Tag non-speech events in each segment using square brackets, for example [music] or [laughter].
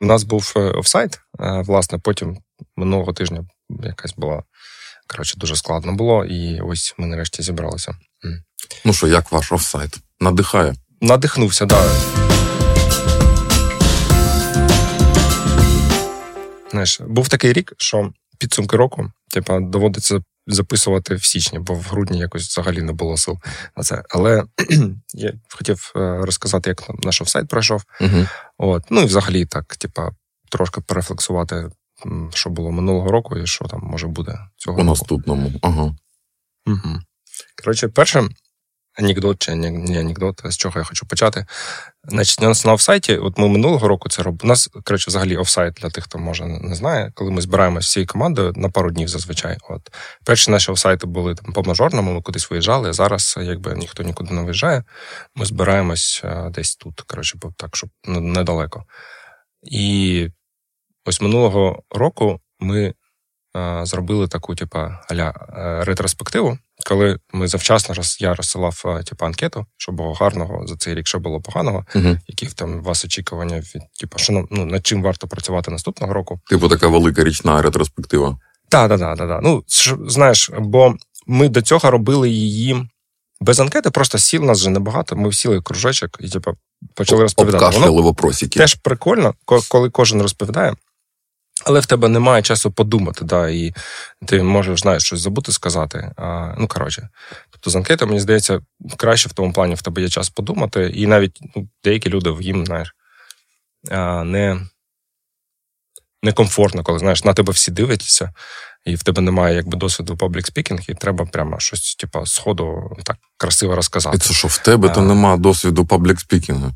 У нас був е, офсайт, е, власне, потім минулого тижня якась була. Коротше, дуже складно було, і ось ми нарешті зібралися. Ну що, як ваш офсайт? Надихає? Надихнувся, так. Да. Знаєш, був такий рік, що підсумки року, типа, доводиться записувати в січні, бо в грудні якось взагалі не було сил на це. Але [clears throat] я хотів е, розказати, як наш офсайт пройшов. Угу. От. Ну і взагалі так, типа, трошки перефлексувати, що було минулого року, і що там може буде цього У року. наступному. Ага. Угу. Коротше, перше анекдот чи не, не анекдот, з чого я хочу почати. Значить, у нас на офсайті, от ми минулого року це робимо. У нас, коротше, взагалі офсайт для тих, хто може не знає, коли ми збираємося всією командою на пару днів зазвичай. От перші наші офсайти були там по мажорному, ми кудись виїжджали. Зараз, якби ніхто нікуди не виїжджає, ми збираємось а, десь тут, коротше, так, щоб недалеко. І ось минулого року ми а, зробили таку, типа, аля е, ретроспективу, коли ми завчасно роз, я розсилав е, типу, анкету, що було гарного за цей рік, що було поганого, Угу. які там у вас очікування від типу, що ну, над чим варто працювати наступного року. Типу така велика річна ретроспектива. Так, так, так, так. Ну, знаєш, бо ми до цього робили її без анкети, просто сіл нас вже небагато. Ми сіли в кружочок і типу, почали розповідати. Воно Обкашляли вопросики. теж прикольно, коли кожен розповідає. Але в тебе немає часу подумати, да, і ти можеш знаєш, щось забути сказати. А, ну, коротше. Тобто з анкети, мені здається, краще в тому плані, в тебе є час подумати, і навіть ну, деякі люди їм, знаєш, не, некомфортно, коли знаєш, на тебе всі дивляться, і в тебе немає якби досвіду public speaking, і треба прямо щось, типу, з ходу так красиво І розказати. це що в тебе то А. нема досвіду public speaking у.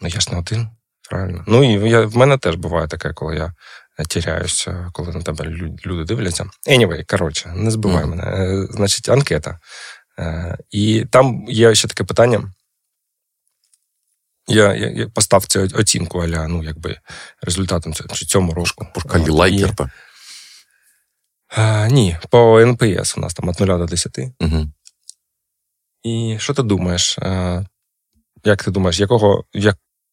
Ну, я ж не один, правильно. Ну, і я, в мене теж буває таке, коли я тіряюся, коли на тебе люди дивляться. Anyway, коротше, не збивай Мгм. мене. Е, Значить, анкета. Е, І там є ще таке питання. Я, я, я поставив цю оцінку аля, ну, якби результатом цього, чи цьому От, лайкерта. Е, ні, по НПС у нас там від 0 до 10. Угу. І що ти думаєш? е, Як ти думаєш, якого,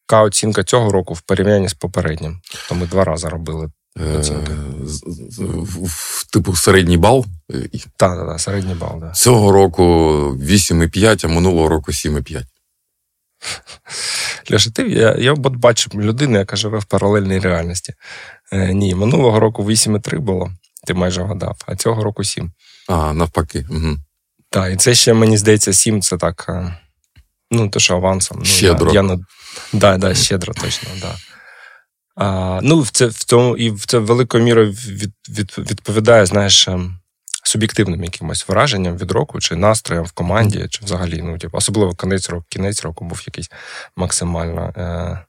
яка оцінка цього року в порівнянні з попереднім? То ми два рази робили. Оцінки. Типу середній бал. Е, Так, так, так, середній бал, да. Цього року 8,5, а минулого року 7,5. [laughs] Леша, ти я, я от бачу людину, яка живе в паралельній реальності. Е, ні, минулого року 8,3 було, ти майже вгадав, а цього року 7. А, навпаки. Угу. Так, і це ще, мені здається, 7 це так. Ну, то що авансом. Ну, Щедро. Я, я на... да, да, щедро, точно, да. А, ну, в це, в тому, і в це великою мірою від, від, відповідає, знаєш, ем, суб'єктивним якимось враженням від року, чи настроєм в команді, чи взагалі, ну, типу, особливо кінець року, кінець року був якийсь максимально е,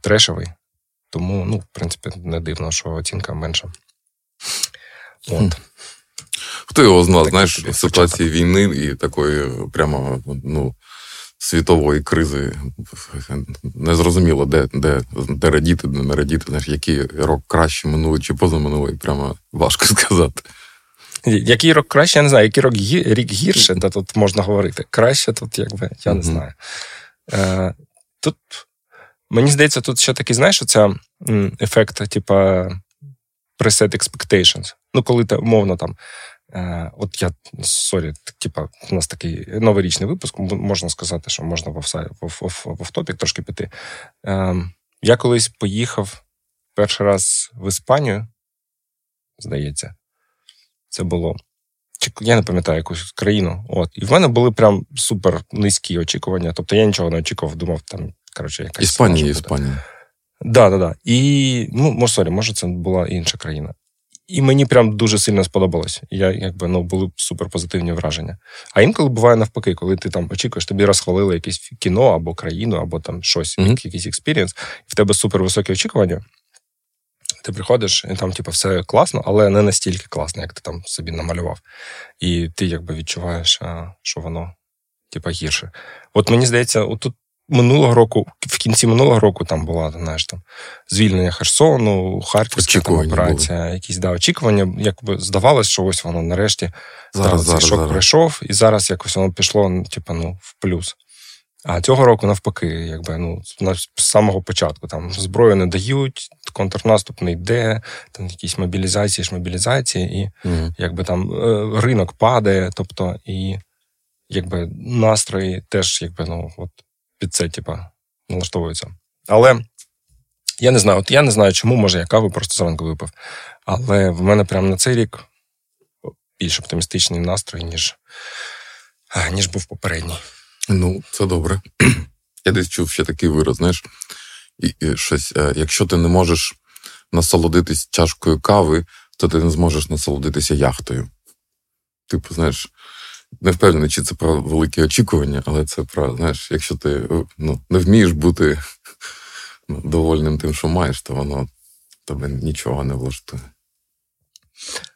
трешовий. Тому, ну, в принципі, не дивно, що оцінка менша. От. Хто його знав, знаєш, в ситуації війни і такої прямо ну, світової кризи не зрозуміло, де, де, де радіти, де не радіти, знаєш, який рок краще минулий чи позаминулий, прямо важко [laughs] сказати. Який рок краще, я не знаю, який рок гі- рік гірше, то тут можна говорити. Краще тут, якби, я не знаю. Е, тут, мені здається, тут ще такий, знаєш, оця ефект, типа preset expectations. Ну, коли ти умовно там. Е, от я sorry, типа, у нас такий новорічний випуск, можна сказати, що можна в, офтопік трошки піти. Е, я колись поїхав перший раз в Іспанію, здається, це було. Чи я не пам'ятаю якусь країну. От. І в мене були прям супер низькі очікування. Тобто я нічого не очікував, думав, там, коротше, якась. Іспанія. Іспанія. Да, да, да. І ну, sorry, може, це була інша країна. І мені прям дуже сильно сподобалось. Я якби ну були супер позитивні враження. А інколи буває навпаки, коли ти там очікуєш, тобі розхвалили якесь кіно або країну, або там щось, Мгм. якийсь experience, і в тебе супер високі очікування. Ти приходиш, і там, типу, все класно, але не настільки класно, як ти там собі намалював. І ти якби відчуваєш, що воно, типу, гірше. От мені здається, отут минулого року, в кінці минулого року там була, знаєш, там звільнення Херсону, Харківська там, операція, якісь да, очікування. Якби здавалось, що ось воно нарешті Зараз, зараз, зараз, цей шок зараз. пройшов, і зараз якось воно пішло, ну, типу, ну, в плюс. А цього року, навпаки, якби ну з самого початку там зброю не дають, контрнаступ не йде, там якісь мобілізації, шмобілізації, і mm. якби там е, ринок падає, тобто і якби настрої теж якби ну от під це, типа, налаштовуються. Але я не знаю, от я не знаю, чому, може, я каву просто зранку випив. Але в мене прямо на цей рік більш оптимістичний настрій, ніж, ніж був попередній. Ну, це добре. [clears throat] Я десь чув ще такий вираз, знаєш, і, і щось, е, якщо ти не можеш насолодитись чашкою кави, то ти не зможеш насолодитися яхтою. Типу, знаєш, не впевнений, чи це про великі очікування, але це про, знаєш, якщо ти ну, не вмієш бути ну, довольним тим, що маєш, то воно тебе нічого не влаштує.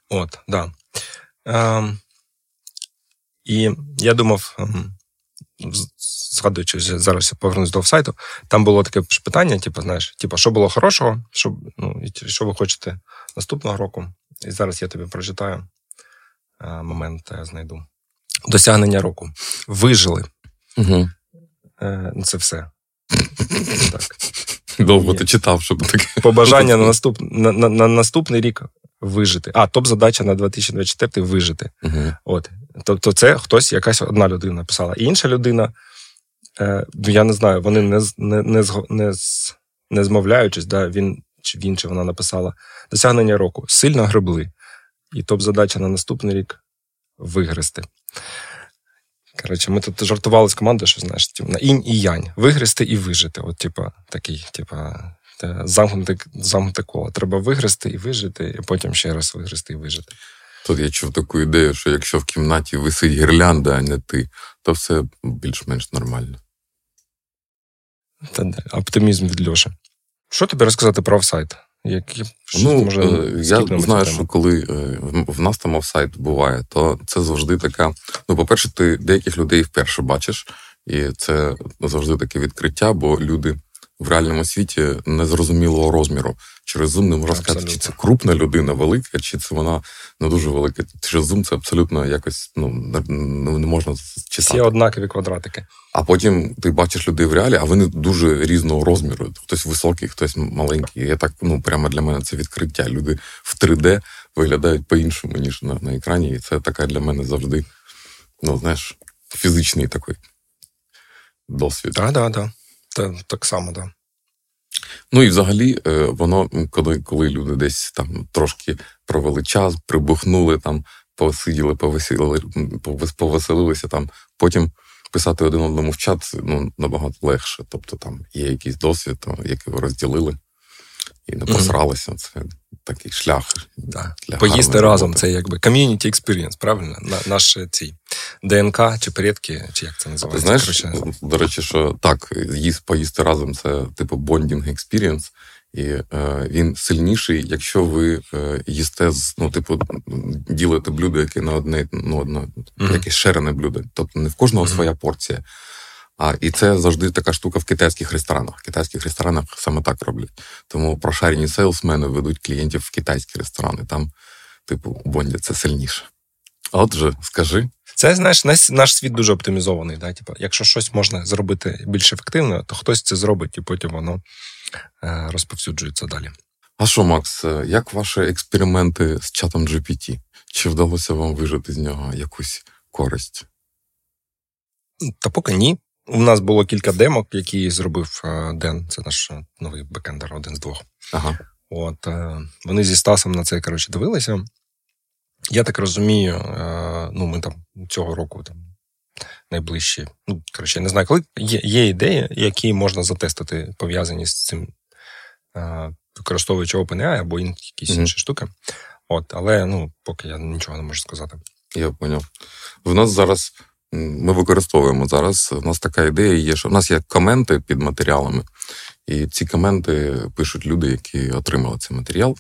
От, да. Ем, І я думав, ем, згадуючи, зараз я повернусь до офсайту, там було таке питання: типу, знаєш, типу, що було хорошого, що ну, що ви хочете наступного року. І зараз я тобі прочитаю е, момент, я знайду. Досягнення року. Вижили. Угу. Це все. Так. Довго ти читав, щоб таке. [laughs] Побажання на наступ, на, на, на наступний рік вижити. А, топ-задача на 2024 вижити. Угу. От. Тобто, це хтось, якась одна людина написала. І інша людина, е, я не знаю, вони не не, не, не, не змовляючись, да, він чи він чи вона написала досягнення року. Сильно гребли. І топ-задача на наступний рік вигрести. Коротше, ми тут жартували з командою, що знаєш, типу, на інь і янь. Вигрести і вижити. От, типа, такий, типа, замкнуте, замкнуте коло. Треба вигрести і вижити, і потім ще раз вигрести і вижити. Тут я чув таку ідею, що якщо в кімнаті висить гірлянда, а не ти, то все більш-менш нормально. Та, Оптимізм від Льоші. Що тобі розказати про офсайт? Які, ну, може, е, Я знаю, що коли е, в нас там офсайт буває, то це завжди така. Ну, по-перше, ти деяких людей вперше бачиш, і це завжди таке відкриття, бо люди в реальному світі незрозумілого розміру. Через Zoom не можна сказати, чи це крупна людина велика, чи це вона не дуже велика. Через Zoom це абсолютно якось ну, не можна читати. Всі однакові квадратики. А потім ти бачиш людей в реалі, а вони дуже різного розміру. Хтось високий, хтось маленький. Я так, ну прямо для мене це відкриття. Люди в 3D виглядають по-іншому, ніж на, на екрані. І це така для мене завжди, ну знаєш, фізичний такий досвід. Так, так, так. Та, так само, так. Да. Ну і взагалі, е, воно, коли коли люди десь там трошки провели час, прибухнули, там, посиділи, повеселили, повеселилися там, потім писати один одному в чат ну, набагато легше. Тобто там є якийсь досвід, який ви розділили і не посралися. Це такий шлях. Да. Для Поїсти разом роботи. це якби community experience, правильно? На, Наш ці ДНК чи предки, чи як це називається? Знаєш, Короче, До речі, що так, їсть, поїсти разом це типу bonding experience. І е, він сильніший, якщо ви е, їсте з ну, типу, ділите блюдо, яке на одне, ну, одне, mm-hmm. якесь ширене блюдо. Тобто не в кожного mm-hmm. своя порція. А і це завжди така штука в китайських ресторанах. В китайських ресторанах саме так роблять. Тому прошарені сейлсмени ведуть клієнтів в китайські ресторани. Там, типу, Бонді це сильніше. Отже, скажи. Це знаєш, наш, наш світ дуже оптимізований. Да? Типу, якщо щось можна зробити більш ефективно, то хтось це зробить, і потім воно е, розповсюджується далі. А що, Макс, е, як ваші експерименти з чатом GPT? Чи вдалося вам вижити з нього якусь користь? Та поки ні. У нас було кілька демок, які зробив е, Ден. Це наш е, новий бекендер, один з двох. Ага. От е, вони зі Стасом на це коротше дивилися. Я так розумію, ну ми там цього року там найближчі. Ну, коротше, я не знаю, коли є є ідеї, які можна затестити, пов'язані з цим, використовуючи OpenAI або якісь mm-hmm. інші штуки. От, але ну, поки я нічого не можу сказати. Я поняв. В нас зараз ми використовуємо зараз. У нас така ідея є, що в нас є коменти під матеріалами, і ці коменти пишуть люди, які отримали цей матеріал.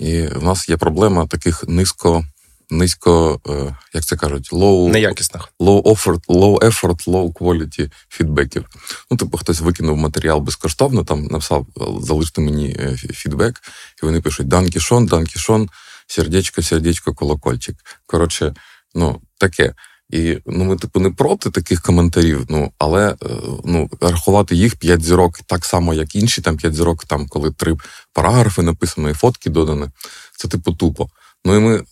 І в нас є проблема таких низько, низько, е, як це кажуть, low неякісних low effort, low effort, low quality фідбеків. Ну, типу, хтось викинув матеріал безкоштовно, там написав, залиште мені е, фідбек, і вони пишуть Данкішон, Данкішон, сердечко, сердечко, колокольчик. Коротше, ну таке. І ну, ми, типу, не проти таких коментарів, ну, але е, ну, рахувати їх 5 зірок так само, як інші, там 5 зірок, там, коли три параграфи написано і фотки додані, це типу тупо. Ну і ми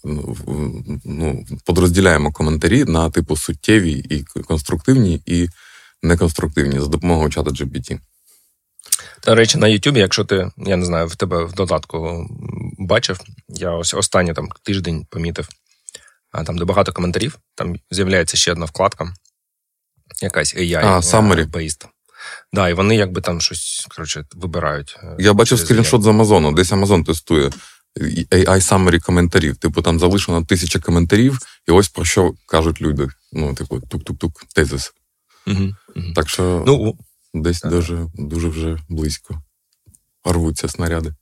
ну, подрозділяємо коментарі на типу суттєві і конструктивні, і неконструктивні за допомогою чата GPT. До речі, на YouTube, якщо ти, я не знаю, в тебе в додатку бачив, я ось останній там тиждень помітив, там де багато коментарів, там з'являється ще одна вкладка, якась AI а, summary. based. Да, і вони якби там щось коротше, вибирають. Е, я бачив скріншот з Амазону, десь Амазон тестує AI summary коментарів. Типу, там залишено тисяча коментарів, і ось про що кажуть люди. Ну, типу, тук-тук-тук, тезис. Угу, угу. Так що ну, десь дуже, дуже вже близько рвуться снаряди.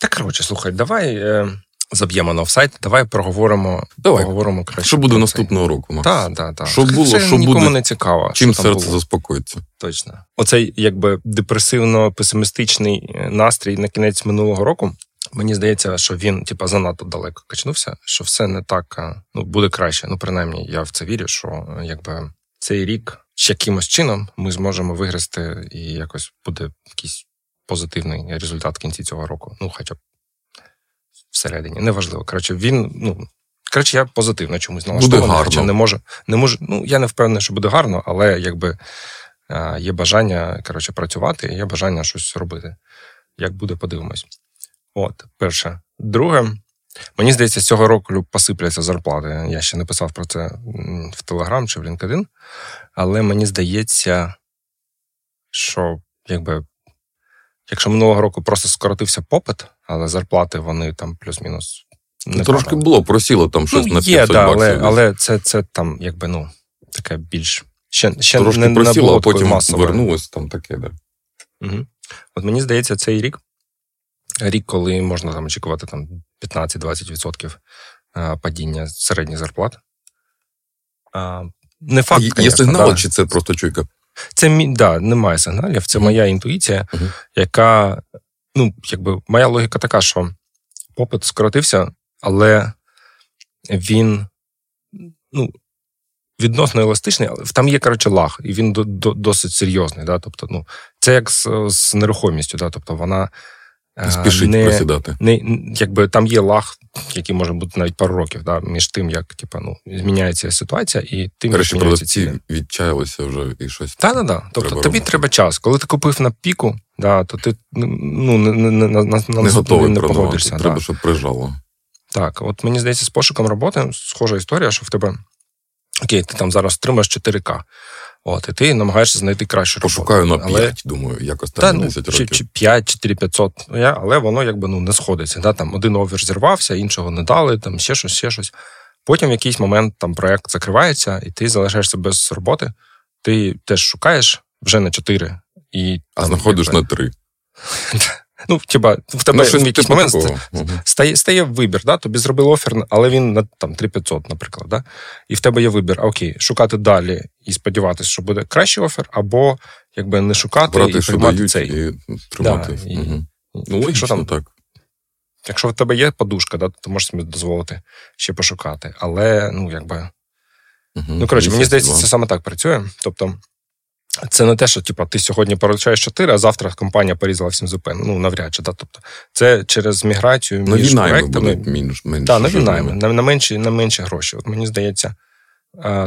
Так, коротше, слухай, давай. Е... Заб'ємо на офсайт, давай проговоримо Давай. проговоримо краще. Що буде наступного року, Макс? Так, так, так. Що було, Це що нікому буде, не цікаво. Чим що серце було. заспокоїться? Точно. Оцей якби депресивно-песимістичний е, настрій на кінець минулого року. Мені здається, що він, типа, занадто далеко качнувся, що все не так е, ну, буде краще. Ну, принаймні, я в це вірю, що е, якби цей рік якимось чином ми зможемо виграти і якось буде якийсь позитивний результат в кінці цього року. Ну, хоча б всередині. Неважливо. Коротше, він, ну. Коротше, я позитивно чомусь налаштований. Буде гарно. Не можу, не можу, ну, я не впевнений, що буде гарно, але якби є бажання коротше, працювати, є бажання щось робити. Як буде, подивимось. От, перше. Друге, мені здається, з цього року посипляться зарплати. Я ще не писав про це в Телеграм чи в LinkedIn, але мені здається, що якби. Якщо минулого року просто скоротився попит, але зарплати вони там плюс-мінус. Не Трошки було, просіло там щось ну, на 500 є, да, баксів. Але але це це там, якби, ну, таке більш. Ще, ще Трошки не, просіло, не було а потім масової. вернулось там таке, да. Угу. От мені здається, цей рік, рік, коли можна там очікувати там 15-20% падіння середніх зарплат. Не факт, Є конечно, сигнали, да. чи це просто чуйка? Це да, немає сигналів, це моя інтуїція, Мгм. яка, ну, якби, моя логіка така, що попит скоротився, але він ну, відносно еластичний, але там є, коротше, лаг, і він до, до, досить серйозний. Да? Тобто, ну, це як з, з нерухомістю, да? тобто вона. Спішить не, просідати. не, якби там є лаг, який може бути навіть пару років, да, між тим, як типу, ну, зміняється ситуація, і тим, як Речі, зміняються ціни. продавці відчаялися вже і щось. Так, так, так. Тобто Треба тобі робити. треба час. Коли ти купив на піку, да, то ти ну, не, не, не, на, на Не готовий погодишся. Треба, Да. щоб прижало. Так, от мені здається, з пошуком роботи схожа історія, що в тебе окей, ти там зараз отримаєш 4К. От, і ти намагаєшся знайти кращу роботу. Пошукаю на 5, Але- думаю, якось Та, там ну, 10 чи, років. чи 5, 4 500, ну, я, але воно якби ну, не сходиться. Да? Там один офер зірвався, іншого не дали, там ще щось, ще щось. Потім в якийсь момент там проект закривається, і ти залишаєшся без роботи. Ти теж шукаєш вже на 4. І, А там, знаходиш якби, на 3. [laughs] Ну, типа, в тебе Ну, в якийсь момент. Мгм. стає, стає вибір, да? тобі зробили офер, але він на там 3500, наприклад. Да? І в тебе є вибір, а, окей, шукати далі і сподіватися, що буде кращий офер, або якби не шукати Брати, і приймати дають, цей. і тримати. Да, і-. Ну, якщо, там, так. якщо в тебе є подушка, да, то ти можеш собі дозволити ще пошукати. Але, ну, якби. Мгм. Ну, коротше, мені здається, це саме так працює. Тобто, це не те, що типу, ти сьогодні поручаєш 4, а завтра компанія порізала всім ЗП. Ну, навряд чи. Да? Тобто, це через міграцію між Нові проектами. будуть менш, менш Так, нові найми, на, на, менші, на менші гроші. От мені здається,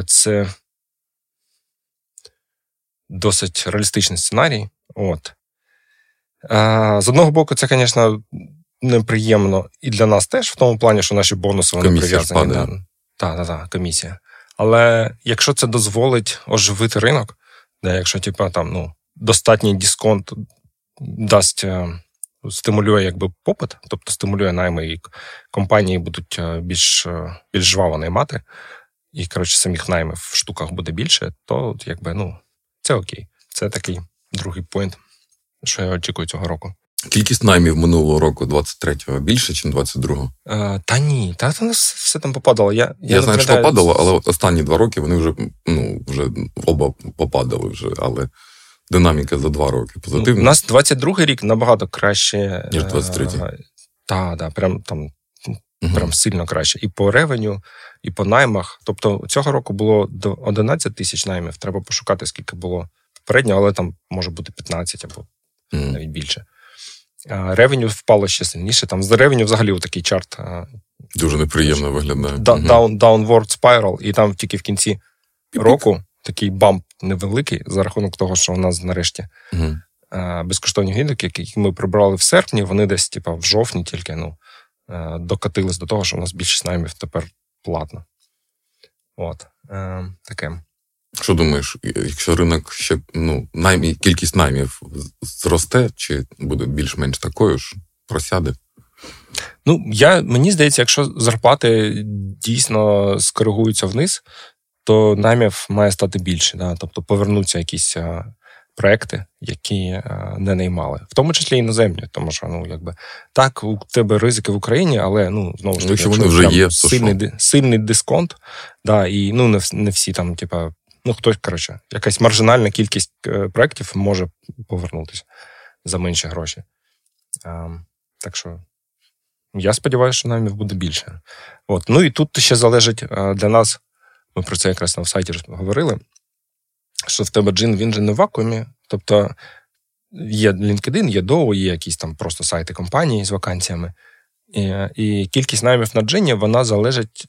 це досить реалістичний сценарій. От. З одного боку, це, звісно, неприємно і для нас теж, в тому плані, що наші бонуси вони Комісія прив'язані. Да. Так, так, так, комісія. Але якщо це дозволить оживити ринок, да, якщо типа, там, ну, достатній дисконт дасть, е, стимулює якби попит, тобто стимулює найми, і компанії будуть е, більш, е, більш жваво наймати, і коротше, самих наймів в штуках буде більше, то якби, ну, це окей. Це такий другий поінт, що я очікую цього року. Кількість наймів минулого року, 23-го, більше, ніж 22-го. Е, та ні, та у нас все там попадало. Я, Я, не знаю, що попадало, але останні два роки вони вже, ну, вже оба попадали вже, але динаміка за два роки позитивна. У нас 22-й рік набагато краще. Ніж 23-й. Так, так, прям там uh Прям сильно краще. І по ревеню, і по наймах. Тобто цього року було до 11 тисяч наймів. Треба пошукати, скільки було попередньо, але там може бути 15 або uh навіть більше. Ревеню впало ще сильніше. Там з ревеню взагалі такий чарт. Дуже неприємно виглядає. Down, downward spiral, і там тільки в кінці року такий бамп невеликий за рахунок того, що у нас нарешті угу. безкоштовні гідики, які ми прибрали в серпні, вони десь, типа, в жовтні тільки ну, докатились до того, що у нас більшість наймів тепер платно. От. Е, таке. Що думаєш, якщо ринок ще ну, наймі, кількість наймів зросте, чи буде більш-менш такою ж, просяде? Ну, я, мені здається, якщо зарплати дійсно скоригуються вниз, то наймів має стати більше. Да? Тобто повернуться якісь а, проекти, які а, не наймали, в тому числі іноземні, тому що ну якби так, у тебе ризики в Україні, але ну знову ж таки, якщо вони вже є, сильний то сильний дисконт, да, і ну не, не всі там, типа, ну хтось коротше, якась маржинальна кількість е, проєктів може повернутися за менші гроші. А, Так що. Я сподіваюся, що наймів буде більше. От. Ну і тут ще залежить для нас ми про це якраз на сайті говорили, що в тебе джин, він же не в вакуумі. Тобто є LinkedIn, є Dow, є якісь там просто сайти компанії з вакансіями. І, і кількість наймів на джині вона залежить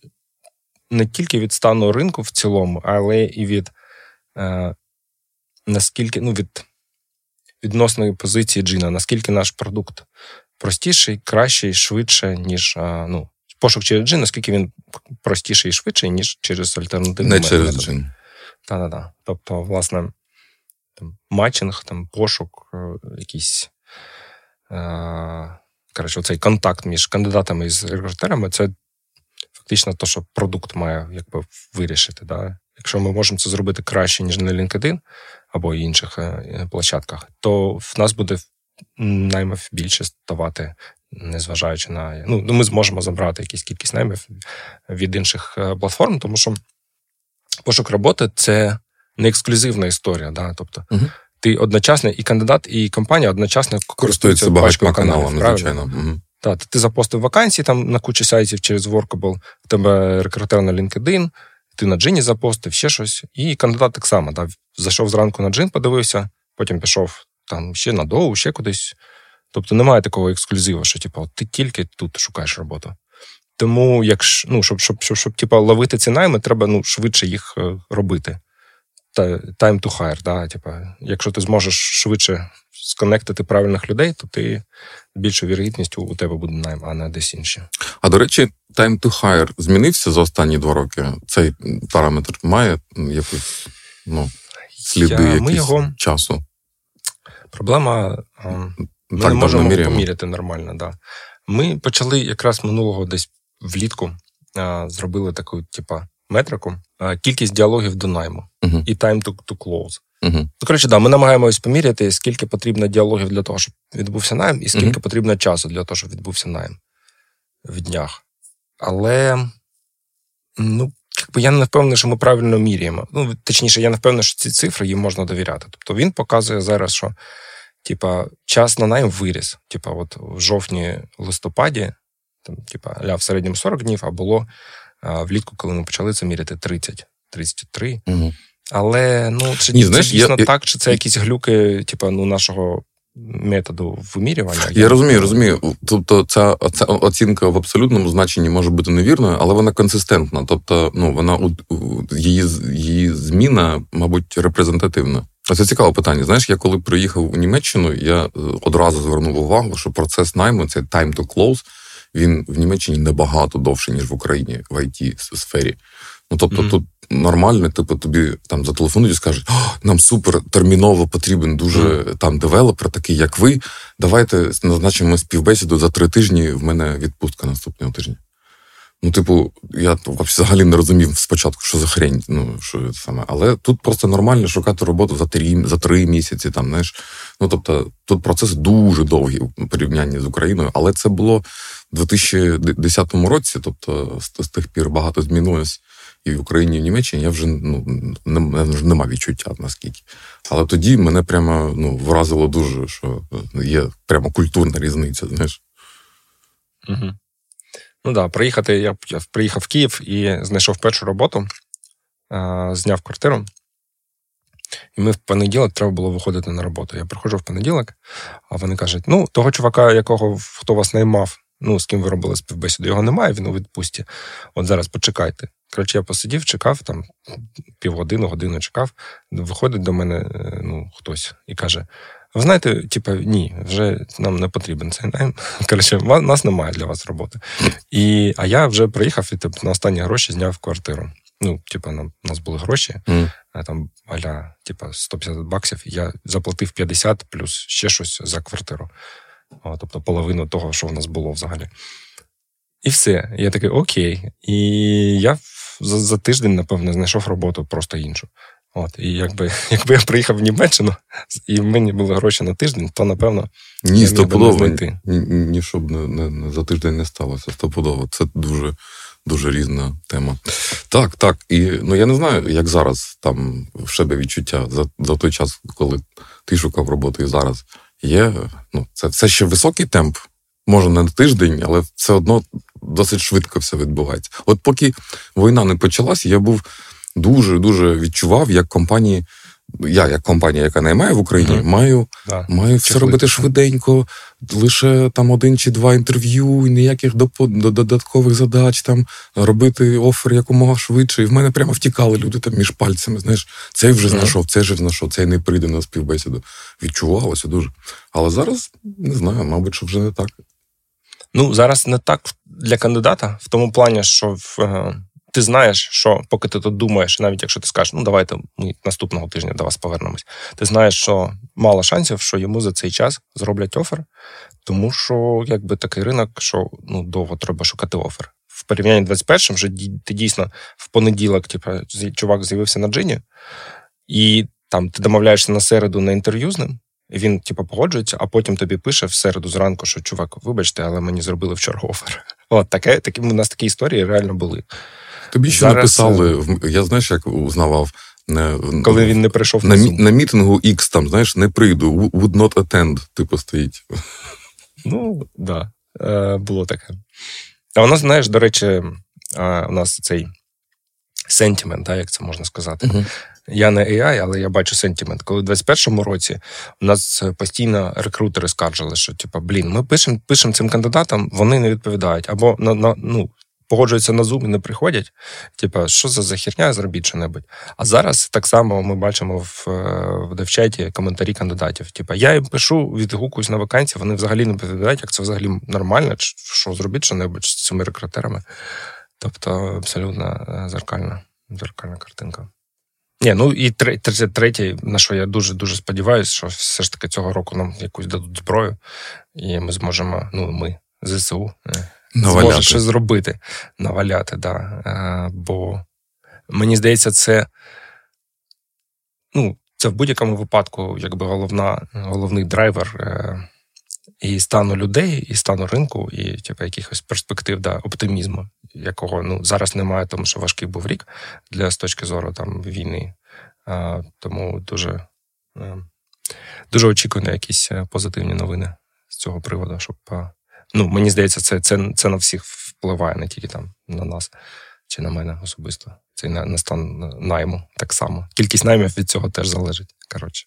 не тільки від стану ринку в цілому, але і від е, наскільки, ну, від відносної позиції джина, наскільки наш продукт простіший, кращий, швидше, ніж е, ну, пошук через джин, наскільки він простіший і швидший, ніж через альтернативний Не через джин. Так-так-так. Тобто, власне, там, матчинг, там, пошук, е, якийсь. Е- Коротше, цей контакт між кандидатами і рекрутерами це фактично те, що продукт має якби, вирішити. Да? Якщо ми можемо це зробити краще, ніж на LinkedIn або інших е, площадках, то в нас буде наймів більше ставати незважаючи на ну, ми зможемо забрати якісь кількість наймів від інших е, платформ, тому що пошук роботи це не ексклюзивна історія. Да? Тобто угу. ти одночасно і кандидат, і компанія одночасно користуються багатьма каналами. звичайно. Угу. Так, ти запостив вакансії там на кучі сайтів через Workable, в тебе рекрутер на LinkedIn, ти на джині запостив, ще щось. І кандидат так само. Да? Зайшов зранку на джин, подивився, потім пішов там ще на доу, ще кудись. Тобто немає такого ексклюзиву, що типу, ти тільки тут шукаєш роботу. Тому, якщо ну, щоб щоб, щоб, щоб типу, ловити ці найми, треба ну, швидше їх е, робити. Time to hire, да, типу, якщо ти зможеш швидше сконектити правильних людей, то ти більшу вірогідністю у тебе буде найм, а не десь інші. А до речі, time to hire змінився за останні два роки. Цей параметр має якусь ну, сліди Я, якісь його... часу. Проблема ем, ми так, не можемо поміряти нормально. Да. Ми почали якраз минулого десь влітку а, зробили таку, типа, метрику, а, кількість діалогів до найму uh-huh. і time to, to close. Ну, коротше, да, ми намагаємось поміряти, скільки потрібно діалогів для того, щоб відбувся найм, і скільки uh-huh. потрібно часу для того, щоб відбувся найм в днях. Але ну, якби я не впевнений, що ми правильно міряємо. Ну, точніше, я не впевнений, що ці цифри їм можна довіряти. Тобто він показує зараз, що типа, час на найм виріс. Типа, от в жовтні-листопаді, там, типа, ля в середньому 40 днів, а було а, влітку, коли ми почали це міряти 30, 33. Угу. Але ну, чи Ні, це знаєш, дійсно я, так, чи це якісь глюки, типа, ну, нашого. Методу вимірювання. Я, я розумію, розумію. Тобто, ця, ця оцінка в абсолютному значенні може бути невірною, але вона консистентна. Тобто, ну вона її її зміна, мабуть, репрезентативна. Це цікаве питання. Знаєш, я коли приїхав у Німеччину, я е, одразу звернув увагу, що процес найму це time to close, він в Німеччині набагато довше, ніж в Україні в it сфері. Ну тобто, mm-hmm. тут нормально, типу, тобі там зателефонують і скажуть, нам супер терміново потрібен дуже mm-hmm. там девелопер, такий як ви. Давайте назначимо співбесіду за три тижні. В мене відпустка наступного тижня. Ну, типу, я взагалі не розумів спочатку, що за хрень, ну що саме. Але тут просто нормально шукати роботу за три за три місяці. Там знаєш. Ну тобто, тут процес дуже довгий у порівнянні з Україною, але це було в 2010 році. Тобто, з, з тих пір багато змінилось і в Україні, і в Німеччині. Я вже ну не, не мав відчуття наскільки. Але тоді мене прямо ну вразило дуже, що є прямо культурна різниця. Знаєш. Угу. Ну да, приїхати. Я, приїхав в Київ і знайшов першу роботу, а, зняв квартиру. І ми в понеділок треба було виходити на роботу. Я приходжу в понеділок, а вони кажуть: ну, того чувака, якого хто вас наймав, ну, з ким ви робили співбесіду, його немає, він у відпустці. От зараз почекайте. Коротше, я посидів, чекав там півгодини, годину чекав. Виходить до мене е, ну, хтось і каже: ви знаєте, типа, ні, вже нам не потрібен цей найм. [laughs] Коротше, у нас немає для вас роботи. І, А я вже приїхав і типу, на останні гроші зняв квартиру. Ну, типа, нам у нас були гроші, mm. там аля, типа, 150 баксів. Я заплатив 50 плюс ще щось за квартиру. О, тобто половину того, що в нас було взагалі. І все. Я такий окей. І я за, за тиждень, напевно, знайшов роботу просто іншу. От, І якби [laughs] якби я приїхав в Німеччину, і в мені були гроші на тиждень, то напевно ні, стопудово ні, ні, щоб не, не, не за тиждень не сталося. Стопудово. Це дуже дуже різна тема. Так, так. І ну я не знаю, як зараз там в тебе відчуття за за той час, коли ти шукав роботу і зараз є. Ну, це, це ще високий темп. Може, не на тиждень, але все одно досить швидко все відбувається. От поки війна не почалася, я був дуже дуже відчував, як компанії. Я, як компанія, яка наймає в Україні, mm-hmm. маю да. маю все робити швиденько, лише там один чи два інтерв'ю, ніяких додаткових задач, там робити офер якомога швидше. І в мене прямо втікали люди там між пальцями. Знаєш, цей вже знайшов, цей вже знайшов, цей не прийде на співбесіду. Відчувалося дуже. Але зараз не знаю, мабуть, що вже не так. Ну зараз не так для кандидата, в тому плані, що е, ти знаєш, що поки ти тут думаєш, навіть якщо ти скажеш, ну давайте ми наступного тижня до вас повернемось, ти знаєш, що мало шансів, що йому за цей час зроблять офер, тому що якби такий ринок, що ну довго треба шукати офер. В порівнянні 21-м вже ти дійсно в понеділок, типу, чувак з'явився на джині, і там ти домовляєшся на середу на інтерв'ю з ним. Він, типу, погоджується, а потім тобі пише в середу зранку, що чувак, вибачте, але мені зробили вчора офер. [laughs] От таке, такі у нас такі історії реально були. Тобі ще Зараз... написали, е, я знаєш, як узнавав. Не, Коли він не прийшов на на, на мітингу X, там, знаєш, не прийду, would not attend, типу, стоїть. Ну, так, да, е, було таке. А у нас, знаєш, до речі, у нас цей сентимент, як це можна сказати. Uh-huh. Я не AI, але я бачу сентимент. Коли в 21-му році у нас постійно рекрутери скаржили, що типу, блін, ми пишемо пишем цим кандидатам, вони не відповідають. Або на, на ну, погоджуються на Zoom і не приходять. Типа, що за захерня, зробіть що-небудь. А зараз так само ми бачимо в в девчаті коментарі кандидатів. Типа, я їм пишу, відгукуюсь на вакансії, вони взагалі не відповідають, як це взагалі нормально, що зробіть що-небудь з цими рекрутерами. Тобто, абсолютно е, зеркальна, зеркальна картинка. Ні, ну і третє, на що я дуже дуже сподіваюся, що все ж таки цього року нам якусь дадуть зброю, і ми зможемо, ну ми, ЗСУ, е, Наваляти. зможе щось зробити, наваляти, да. А, бо мені здається, це ну, це в будь-якому випадку, якби головна, головний драйвер е, і стану людей, і стану ринку, і типу, якихось перспектив да, оптимізму, якого ну, зараз немає, тому що важкий був рік для з точки зору там війни. А, Тому дуже, е, дуже очікую на якісь е, позитивні новини з цього приводу, щоб Ну, мені здається, це це, це на всіх впливає, не тільки там на нас чи на мене особисто. Це на, на стан найму так само. Кількість наймів від цього теж залежить. Коротше.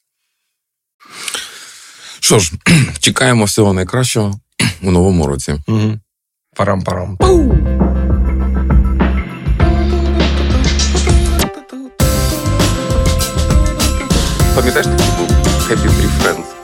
Що ж, [clears throat] чекаємо всього найкращого [clears throat] у новому році. Угу. Парам-парам. Пам'ятаєш, такий був Happy Tree Friends?